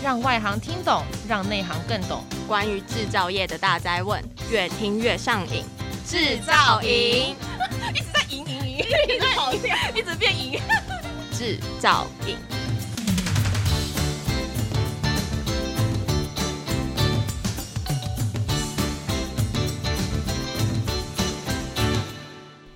让外行听懂，让内行更懂。关于制造业的大灾问，越听越上瘾。制造营 一直在赢赢赢，一直跑掉，一直变赢。制造营。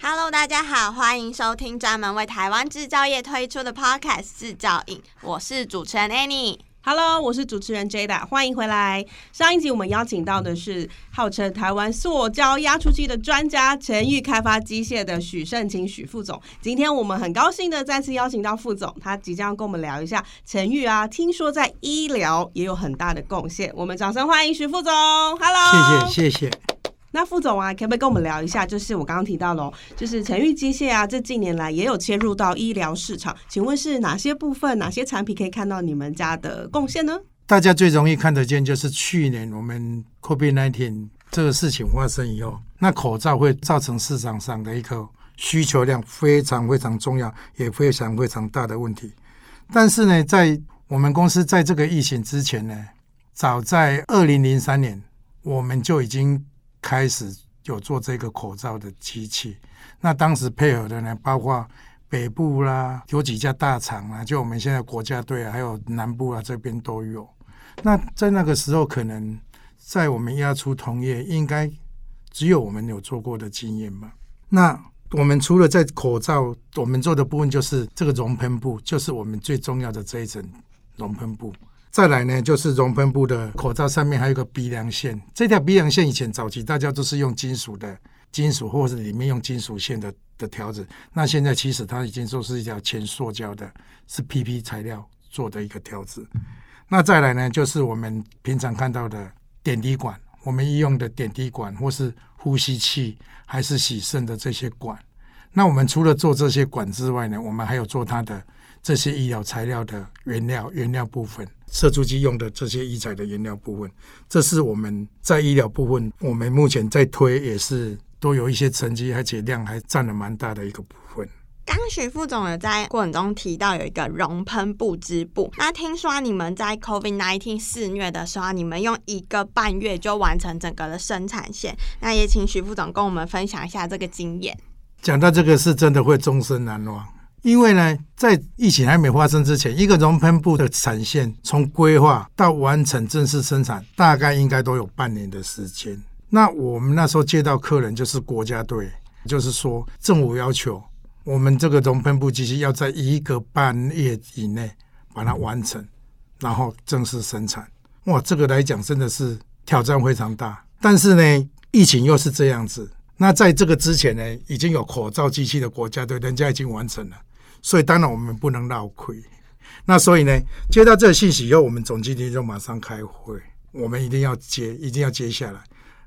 Hello，大家好，欢迎收听专门为台湾制造业推出的 Podcast《制造影》，我是主持人 Annie。Hello，我是主持人 Jada，欢迎回来。上一集我们邀请到的是号称台湾塑胶压出机的专家，成裕开发机械的许盛清许副总。今天我们很高兴的再次邀请到副总，他即将跟我们聊一下成裕啊，听说在医疗也有很大的贡献。我们掌声欢迎许副总。Hello，谢谢谢谢。那副总啊，可不可以跟我们聊一下？就是我刚刚提到喽，就是成裕机械啊，这近年来也有切入到医疗市场，请问是哪些部分、哪些产品可以看到你们家的贡献呢？大家最容易看得见就是去年我们 COVID-19 这个事情发生以后，那口罩会造成市场上的一个需求量非常非常重要，也非常非常大的问题。但是呢，在我们公司在这个疫情之前呢，早在二零零三年，我们就已经。开始有做这个口罩的机器，那当时配合的呢，包括北部啦，有几家大厂啊，就我们现在国家队啊，还有南部啊这边都有。那在那个时候，可能在我们压出同业，应该只有我们有做过的经验嘛。那我们除了在口罩，我们做的部分就是这个熔喷布，就是我们最重要的这一层熔喷布。再来呢，就是熔喷布的口罩上面还有个鼻梁线，这条鼻梁线以前早期大家都是用金属的，金属或者是里面用金属线的的条子，那现在其实它已经说是一条全塑胶的，是 PP 材料做的一个条子。那再来呢，就是我们平常看到的点滴管，我们医用的点滴管或是呼吸器，还是洗肾的这些管。那我们除了做这些管之外呢，我们还有做它的这些医疗材料的原料，原料部分。射出机用的这些医材的原料部分，这是我们在医疗部分，我们目前在推也是都有一些成绩，而且量还占了蛮大的一个部分。刚许副总有在过程中提到有一个熔喷布织布，那听说你们在 COVID-19 肆虐的时候，你们用一个半月就完成整个的生产线，那也请许副总跟我们分享一下这个经验。讲到这个是真的会终身难忘。因为呢，在疫情还没发生之前，一个熔喷布的产线从规划到完成正式生产，大概应该都有半年的时间。那我们那时候接到客人就是国家队，就是说政府要求我们这个熔喷布机器要在一个半月以内把它完成，然后正式生产。哇，这个来讲真的是挑战非常大。但是呢，疫情又是这样子。那在这个之前呢，已经有口罩机器的国家队，人家已经完成了。所以当然我们不能闹亏，那所以呢，接到这个信息以后，我们总经理就马上开会，我们一定要接，一定要接下来。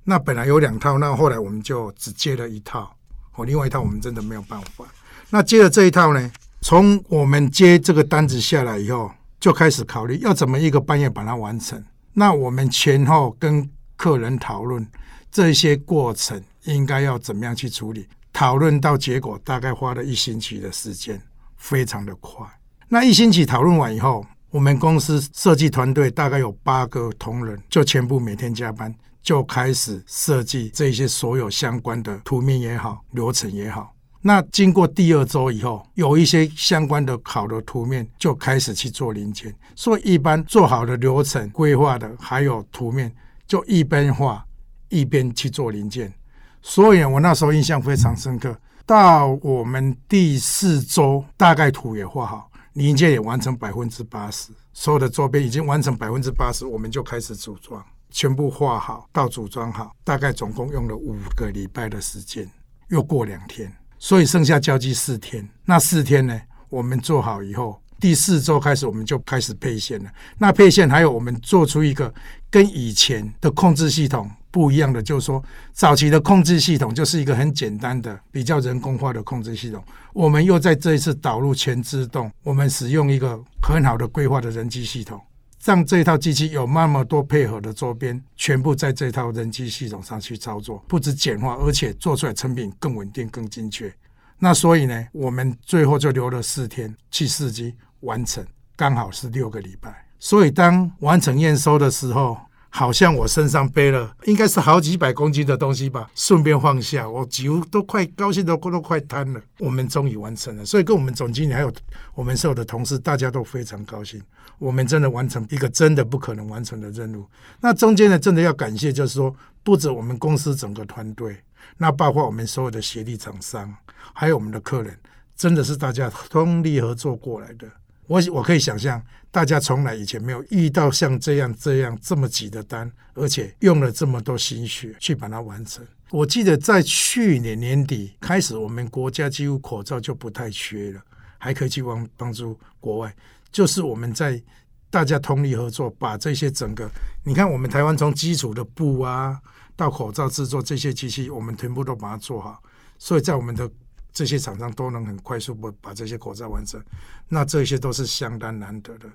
那本来有两套，那后来我们就只接了一套，哦，另外一套我们真的没有办法。那接了这一套呢，从我们接这个单子下来以后，就开始考虑要怎么一个半夜把它完成。那我们前后跟客人讨论这些过程应该要怎么样去处理，讨论到结果大概花了一星期的时间。非常的快。那一星期讨论完以后，我们公司设计团队大概有八个同仁，就全部每天加班，就开始设计这些所有相关的图面也好，流程也好。那经过第二周以后，有一些相关的好的图面，就开始去做零件。所以一般做好的流程规划的，还有图面，就一边画一边去做零件。所以我那时候印象非常深刻。到我们第四周，大概图也画好，零件也完成百分之八十，所有的周边已经完成百分之八十，我们就开始组装，全部画好到组装好，大概总共用了五个礼拜的时间，又过两天，所以剩下交接四天。那四天呢，我们做好以后，第四周开始我们就开始配线了。那配线还有我们做出一个跟以前的控制系统。不一样的就是说，早期的控制系统就是一个很简单的、比较人工化的控制系统。我们又在这一次导入全自动，我们使用一个很好的规划的人机系统，让这套机器有那么多配合的周边，全部在这套人机系统上去操作，不止简化，而且做出来成品更稳定、更精确。那所以呢，我们最后就留了四天去试机完成，刚好是六个礼拜。所以当完成验收的时候，好像我身上背了应该是好几百公斤的东西吧，顺便放下，我几乎都快高兴都都快瘫了。我们终于完成了，所以跟我们总经理还有我们所有的同事，大家都非常高兴。我们真的完成一个真的不可能完成的任务。那中间呢，真的要感谢，就是说，不止我们公司整个团队，那包括我们所有的协力厂商，还有我们的客人，真的是大家通力合作过来的。我我可以想象，大家从来以前没有遇到像这样这样这么急的单，而且用了这么多心血去把它完成。我记得在去年年底开始，我们国家几乎口罩就不太缺了，还可以去帮帮助国外。就是我们在大家通力合作，把这些整个，你看我们台湾从基础的布啊，到口罩制作这些机器，我们全部都把它做好，所以在我们的这些厂商都能很快速把把这些口罩完成，那这些都是相当难得的。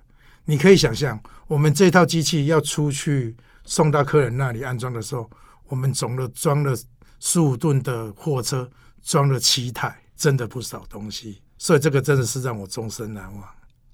你可以想象，我们这套机器要出去送到客人那里安装的时候，我们总的装了十五吨的货车，装了七台，真的不少东西，所以这个真的是让我终身难忘。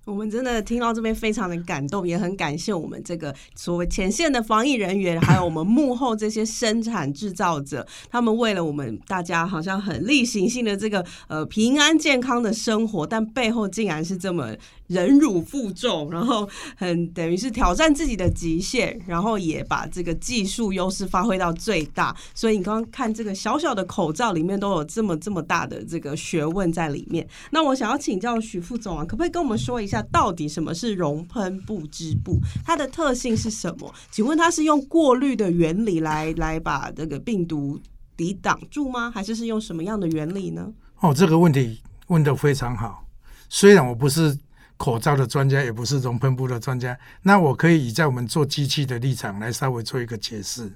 我们真的听到这边非常的感动，也很感谢我们这个所谓前线的防疫人员，还有我们幕后这些生产制造者，他们为了我们大家好像很例行性的这个呃平安健康的生活，但背后竟然是这么。忍辱负重，然后很等于是挑战自己的极限，然后也把这个技术优势发挥到最大。所以你刚刚看这个小小的口罩里面都有这么这么大的这个学问在里面。那我想要请教许副总啊，可不可以跟我们说一下，那到底什么是熔喷布织布？它的特性是什么？请问它是用过滤的原理来来把这个病毒抵挡住吗？还是是用什么样的原理呢？哦，这个问题问得非常好。虽然我不是。口罩的专家也不是熔喷布的专家，那我可以以在我们做机器的立场来稍微做一个解释。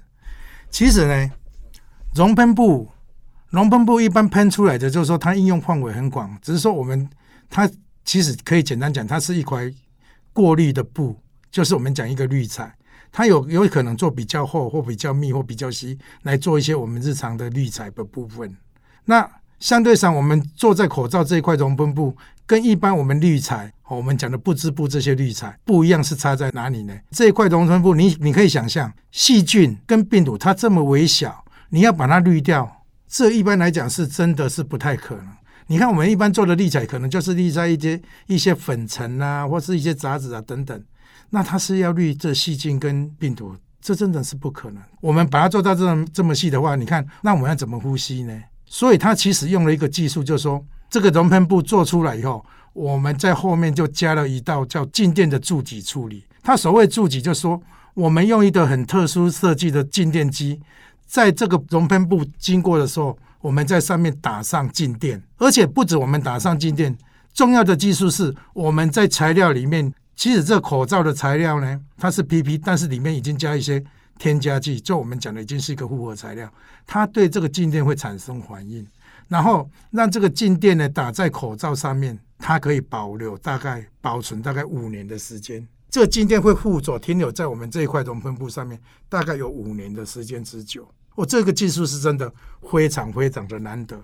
其实呢，熔喷布，熔喷布一般喷出来的就是说它应用范围很广，只是说我们它其实可以简单讲，它是一块过滤的布，就是我们讲一个滤材，它有有可能做比较厚或比较密或比较稀来做一些我们日常的滤材的部分。那相对上，我们做在口罩这一块熔喷布。跟一般我们滤材，我们讲的不织布这些滤材不一样，是差在哪里呢？这一块熔喷布，你你可以想象，细菌跟病毒它这么微小，你要把它滤掉，这一般来讲是真的是不太可能。你看我们一般做的滤材，可能就是滤在一些一些粉尘啊，或是一些杂质啊等等，那它是要滤这细菌跟病毒，这真的是不可能。我们把它做到这么这么细的话，你看那我们要怎么呼吸呢？所以它其实用了一个技术，就是说。这个熔喷布做出来以后，我们在后面就加了一道叫静电的助给处理。它所谓助给，就是说我们用一个很特殊设计的静电机，在这个熔喷布经过的时候，我们在上面打上静电。而且不止我们打上静电，重要的技术是我们在材料里面，其实这口罩的材料呢，它是 PP，但是里面已经加一些添加剂，就我们讲的已经是一个复合材料，它对这个静电会产生反应。然后让这个静电呢打在口罩上面，它可以保留大概保存大概五年的时间。这个静电会附着停留在我们这一块熔喷布上面，大概有五年的时间之久。我、这个技术是真的非常非常的难得。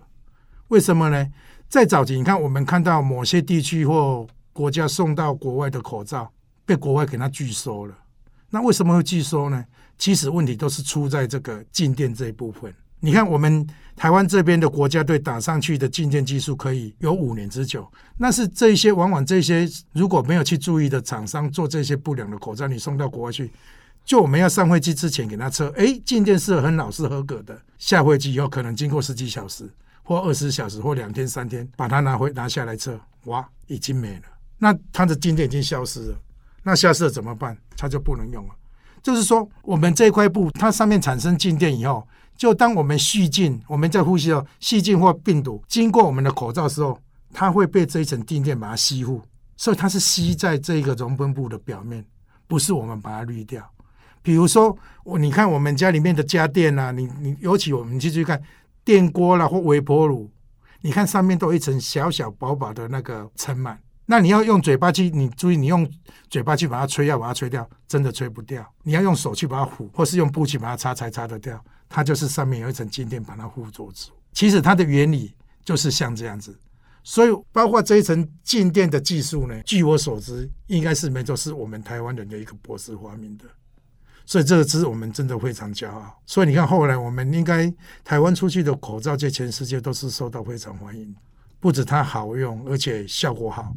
为什么呢？在早期，你看我们看到某些地区或国家送到国外的口罩被国外给它拒收了，那为什么会拒收呢？其实问题都是出在这个静电这一部分。你看，我们台湾这边的国家队打上去的静电技术可以有五年之久。那是这些往往这些如果没有去注意的厂商做这些不良的口罩，你送到国外去，就我们要上飞机之前给他测，哎，静电是很老是合格的。下飞机以后可能经过十几小时或二十小时或两天三天，把它拿回拿下来测，哇，已经没了。那它的静电已经消失了。那消失了怎么办？它就不能用了。就是说，我们这块布它上面产生静电以后。就当我们细菌，我们在呼吸的细菌或病毒经过我们的口罩时候，它会被这一层静电把它吸附，所以它是吸在这个熔喷布的表面，不是我们把它滤掉。比如说，我你看我们家里面的家电啊，你你尤其我们去去看电锅啦或微波炉，你看上面都有一层小小薄薄的那个尘螨。那你要用嘴巴去，你注意，你用嘴巴去把它吹掉，把它吹掉，真的吹不掉。你要用手去把它糊，或是用布去把它擦，才擦得掉。它就是上面有一层静电把它附着住。其实它的原理就是像这样子，所以包括这一层静电的技术呢，据我所知，应该是没错，是我们台湾人的一个博士发明的。所以这个是我们真的非常骄傲。所以你看，后来我们应该台湾出去的口罩，在全世界都是受到非常欢迎。不止它好用，而且效果好，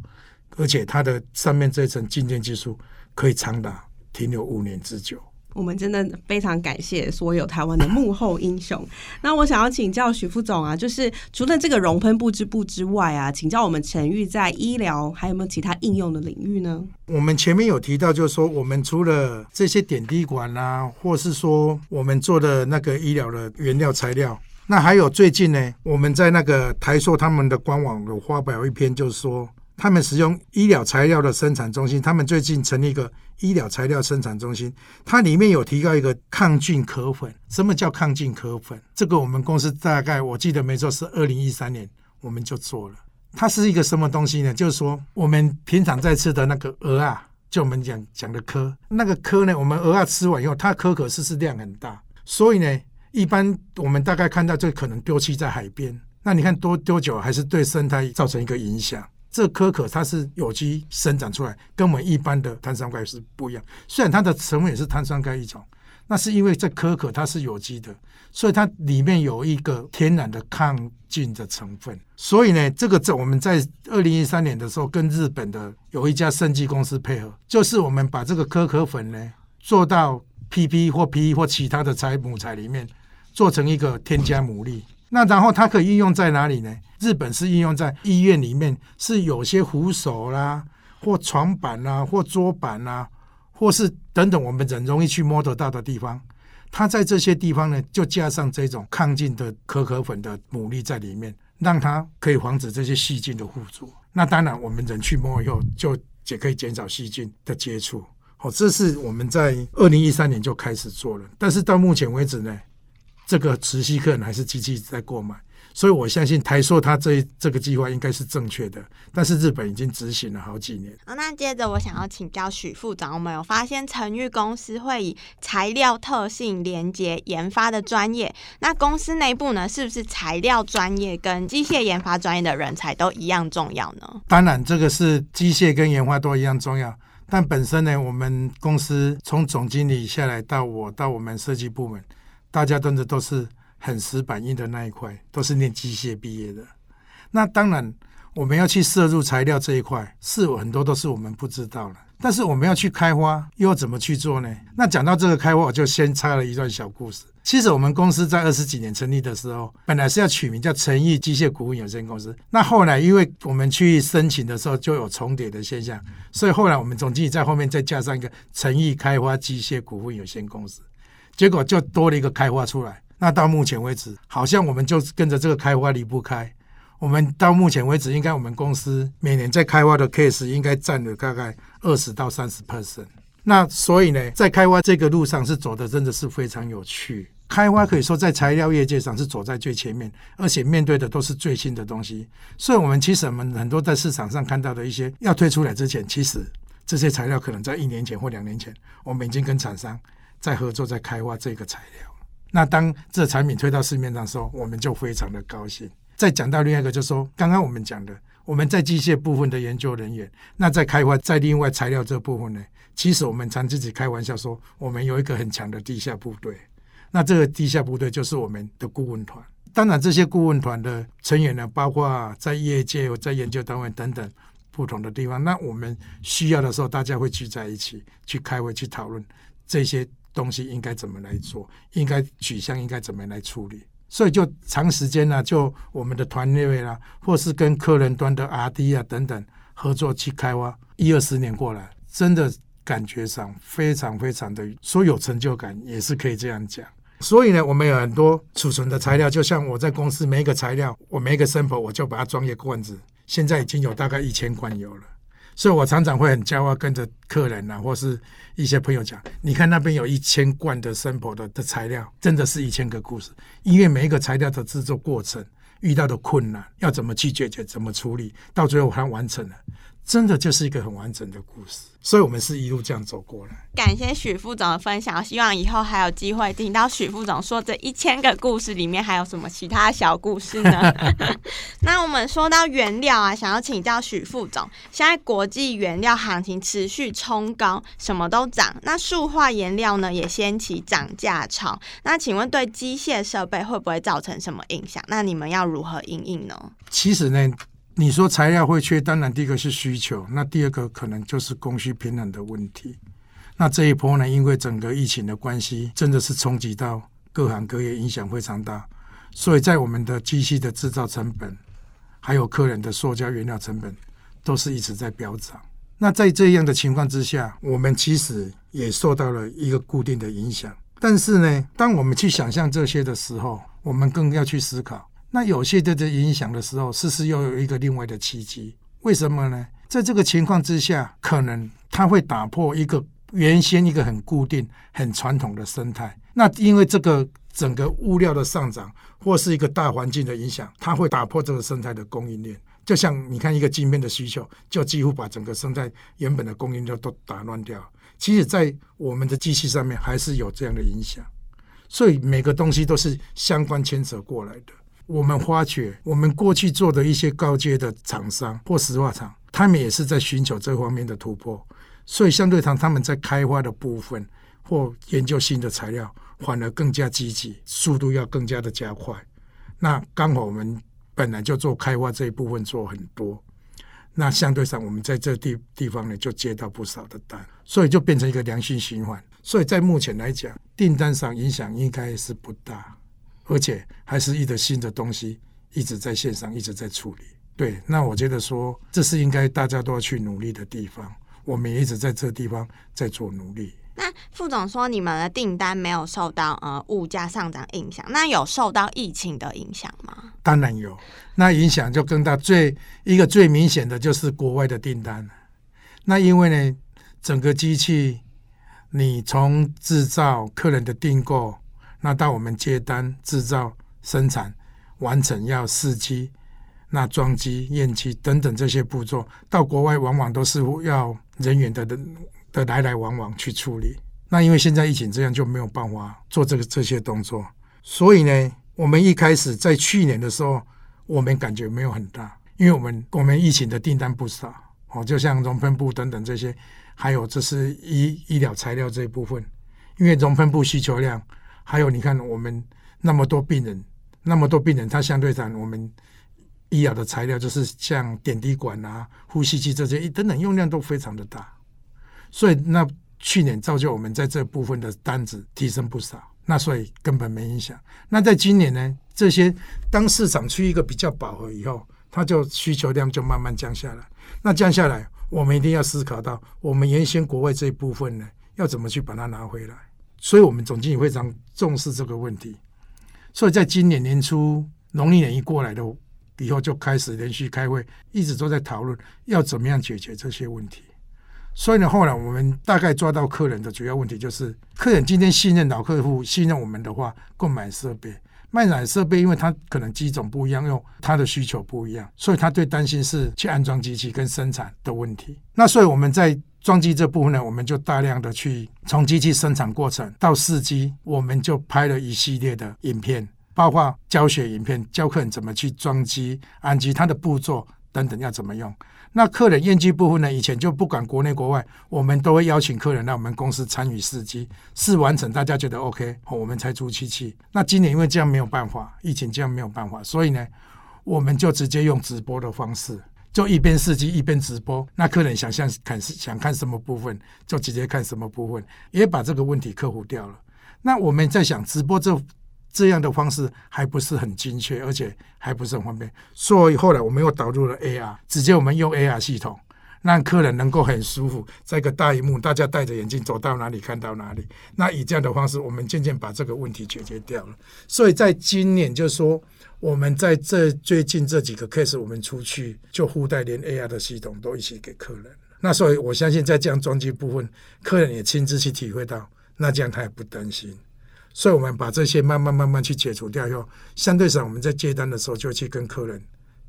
而且它的上面这层静电技术可以长达停留五年之久。我们真的非常感谢所有台湾的幕后英雄。那我想要请教许副总啊，就是除了这个熔喷布织布之外啊，请教我们成玉在医疗还有没有其他应用的领域呢？我们前面有提到，就是说我们除了这些点滴管啊，或是说我们做的那个医疗的原料材料，那还有最近呢，我们在那个台塑他们的官网有发表一篇，就是说他们使用医疗材料的生产中心，他们最近成立一个。医疗材料生产中心，它里面有提到一个抗菌壳粉。什么叫抗菌壳粉？这个我们公司大概我记得没错，是二零一三年我们就做了。它是一个什么东西呢？就是说我们平常在吃的那个鹅啊，就我们讲讲的壳，那个壳呢，我们鹅啊吃完以后，它壳可是是量很大，所以呢，一般我们大概看到就可能丢弃在海边。那你看多多久，还是对生态造成一个影响。这可可它是有机生长出来，跟我们一般的碳酸钙是不一样。虽然它的成分也是碳酸钙一种，那是因为这可可它是有机的，所以它里面有一个天然的抗菌的成分。所以呢，这个在我们在二零一三年的时候，跟日本的有一家生技公司配合，就是我们把这个可可粉呢做到 PP 或 PE 或其他的材母材里面，做成一个添加牡蛎。那然后它可以应用在哪里呢？日本是应用在医院里面，是有些扶手啦，或床板啦，或桌板啦，或是等等我们人容易去摸得到的地方。它在这些地方呢，就加上这种抗菌的可可粉的牡蛎在里面，让它可以防止这些细菌的附着。那当然，我们人去摸以后，就也可以减少细菌的接触。好，这是我们在二零一三年就开始做了，但是到目前为止呢，这个慈禧客人还是积极在购买，所以我相信台塑它这这个计划应该是正确的。但是日本已经执行了好几年。好，那接着我想要请教许副长，我们有发现成玉公司会以材料特性连接研发的专业，那公司内部呢，是不是材料专业跟机械研发专业的人才都一样重要呢？当然，这个是机械跟研发都一样重要，但本身呢，我们公司从总经理下来到我到我们设计部门。大家真的都是很死板硬的那一块，都是念机械毕业的。那当然，我们要去摄入材料这一块，是很多都是我们不知道了。但是我们要去开发，又要怎么去做呢？那讲到这个开发，我就先插了一段小故事。其实我们公司在二十几年成立的时候，本来是要取名叫成玉机械股份有限公司。那后来因为我们去申请的时候就有重叠的现象，所以后来我们总经理在后面再加上一个成玉开发机械股份有限公司。结果就多了一个开发出来，那到目前为止，好像我们就跟着这个开发离不开。我们到目前为止，应该我们公司每年在开发的 case 应该占了大概二十到三十 percent。那所以呢，在开发这个路上是走的真的是非常有趣。开发可以说在材料业界上是走在最前面，而且面对的都是最新的东西。所以，我们其实我们很多在市场上看到的一些要推出来之前，其实这些材料可能在一年前或两年前，我们已经跟厂商。在合作，在开发这个材料。那当这产品推到市面上的时候，我们就非常的高兴。再讲到另外一个，就是说刚刚我们讲的，我们在机械部分的研究人员，那在开发在另外材料这部分呢，其实我们常自己开玩笑说，我们有一个很强的地下部队。那这个地下部队就是我们的顾问团。当然，这些顾问团的成员呢，包括在业界、在研究单位等等不同的地方。那我们需要的时候，大家会聚在一起去开会、去讨论这些。东西应该怎么来做？应该取向应该怎么来处理？所以就长时间呢、就我们的团队啦，或是跟客人端的 R&D 啊等等合作去开发，一二十年过来，真的感觉上非常非常的说有成就感，也是可以这样讲。所以呢，我们有很多储存的材料，就像我在公司每一个材料，我每一个 sample 我就把它装一个罐子，现在已经有大概一千罐有了。所以我常常会很骄傲，跟着客人啊，或是一些朋友讲，你看那边有一千罐的 sample 的的材料，真的是一千个故事。因为每一个材料的制作过程遇到的困难，要怎么去解决，怎么处理，到最后它完成了，真的就是一个很完整的故事。所以我们是一路这样走过来。感谢许副总的分享，希望以后还有机会听到许副总说这一千个故事里面还有什么其他小故事呢？那我们说到原料啊，想要请教许副总，现在国际原料行情持续冲高，什么都涨，那塑化颜料呢也掀起涨价潮。那请问对机械设备会不会造成什么影响？那你们要如何应应呢？其实呢。你说材料会缺，当然第一个是需求，那第二个可能就是供需平衡的问题。那这一波呢，因为整个疫情的关系，真的是冲击到各行各业，影响非常大。所以在我们的机器的制造成本，还有客人的塑胶原料成本，都是一直在飙涨。那在这样的情况之下，我们其实也受到了一个固定的影响。但是呢，当我们去想象这些的时候，我们更要去思考。那有些的这影响的时候，是不是又有一个另外的契机？为什么呢？在这个情况之下，可能它会打破一个原先一个很固定、很传统的生态。那因为这个整个物料的上涨，或是一个大环境的影响，它会打破这个生态的供应链。就像你看一个晶片的需求，就几乎把整个生态原本的供应链都打乱掉。其实，在我们的机器上面，还是有这样的影响。所以每个东西都是相关牵扯过来的。我们发觉，我们过去做的一些高阶的厂商或石化厂，他们也是在寻求这方面的突破，所以相对上他们在开发的部分或研究新的材料，反而更加积极，速度要更加的加快。那刚好我们本来就做开发这一部分做很多，那相对上我们在这地地方呢就接到不少的单，所以就变成一个良性循环。所以在目前来讲，订单上影响应该是不大。而且还是一个新的东西，一直在线上，一直在处理。对，那我觉得说，这是应该大家都要去努力的地方。我们也一直在这地方在做努力。那副总说，你们的订单没有受到呃物价上涨影响，那有受到疫情的影响吗？当然有，那影响就更大。最一个最明显的就是国外的订单。那因为呢，整个机器，你从制造、客人的订购。那到我们接单、制造、生产、完成要试机、那装机、验机等等这些步骤，到国外往往都是要人员的的来来往往去处理。那因为现在疫情这样就没有办法做这个这些动作，所以呢，我们一开始在去年的时候，我们感觉没有很大，因为我们我们疫情的订单不少哦，就像熔喷布等等这些，还有这是医医疗材料这一部分，因为熔喷布需求量。还有，你看我们那么多病人，那么多病人，他相对上我们医疗的材料，就是像点滴管啊、呼吸机这些等等，用量都非常的大。所以那去年造就我们在这部分的单子提升不少，那所以根本没影响。那在今年呢，这些当市场趋一个比较饱和以后，它就需求量就慢慢降下来。那降下来，我们一定要思考到，我们原先国外这一部分呢，要怎么去把它拿回来。所以，我们总经理非常重视这个问题。所以，在今年年初，农历年一过来的以后，就开始连续开会，一直都在讨论要怎么样解决这些问题。所以呢，后来我们大概抓到客人的主要问题，就是客人今天信任老客户，信任我们的话，购买设备。卖奶设备，因为它可能机种不一样，用它的需求不一样，所以他最担心是去安装机器跟生产的问题。那所以我们在装机这部分呢，我们就大量的去从机器生产过程到试机，我们就拍了一系列的影片，包括教学影片，教客人怎么去装机、安机，它的步骤等等要怎么用。那客人验机部分呢？以前就不管国内国外，我们都会邀请客人来我们公司参与试机，试完成大家觉得 OK，我们才出机器。那今年因为这样没有办法，疫情这样没有办法，所以呢，我们就直接用直播的方式，就一边试机一边直播。那客人想象看想看什么部分，就直接看什么部分，也把这个问题克服掉了。那我们在想直播这。这样的方式还不是很精确，而且还不是很方便，所以后来我们又导入了 AR，直接我们用 AR 系统，让客人能够很舒服，在一个大荧幕，大家戴着眼镜走到哪里看到哪里。那以这样的方式，我们渐渐把这个问题解决掉了。所以在今年，就是说我们在这最近这几个 case，我们出去就附带连 AR 的系统都一起给客人。那所以我相信，在这样装机部分，客人也亲自去体会到，那这样他也不担心。所以，我们把这些慢慢慢慢去解除掉以后，相对上我们在接单的时候，就去跟客人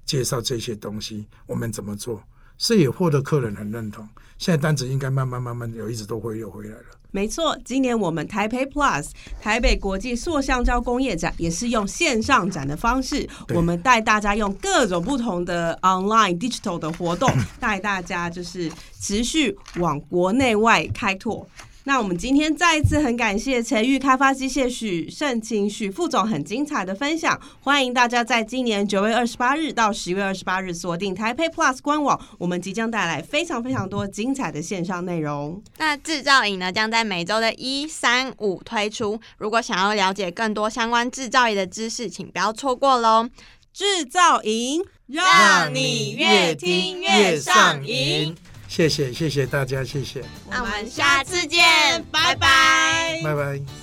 介绍这些东西，我们怎么做。所以也获得客人很认同。现在单子应该慢慢慢慢有一直都会有回来了。没错，今年我们台北 Plus 台北国际塑橡胶工业展也是用线上展的方式，我们带大家用各种不同的 online digital 的活动，带大家就是持续往国内外开拓。那我们今天再一次很感谢成裕开发机械许盛清许副总很精彩的分享，欢迎大家在今年九月二十八日到十月二十八日锁定台北 Plus 官网，我们即将带来非常非常多精彩的线上内容。那制造营呢，将在每周的一、三、五推出，如果想要了解更多相关制造业的知识，请不要错过喽！制造营让你越听越上瘾。谢谢谢谢大家，谢谢。那我们下次见，拜拜，拜拜。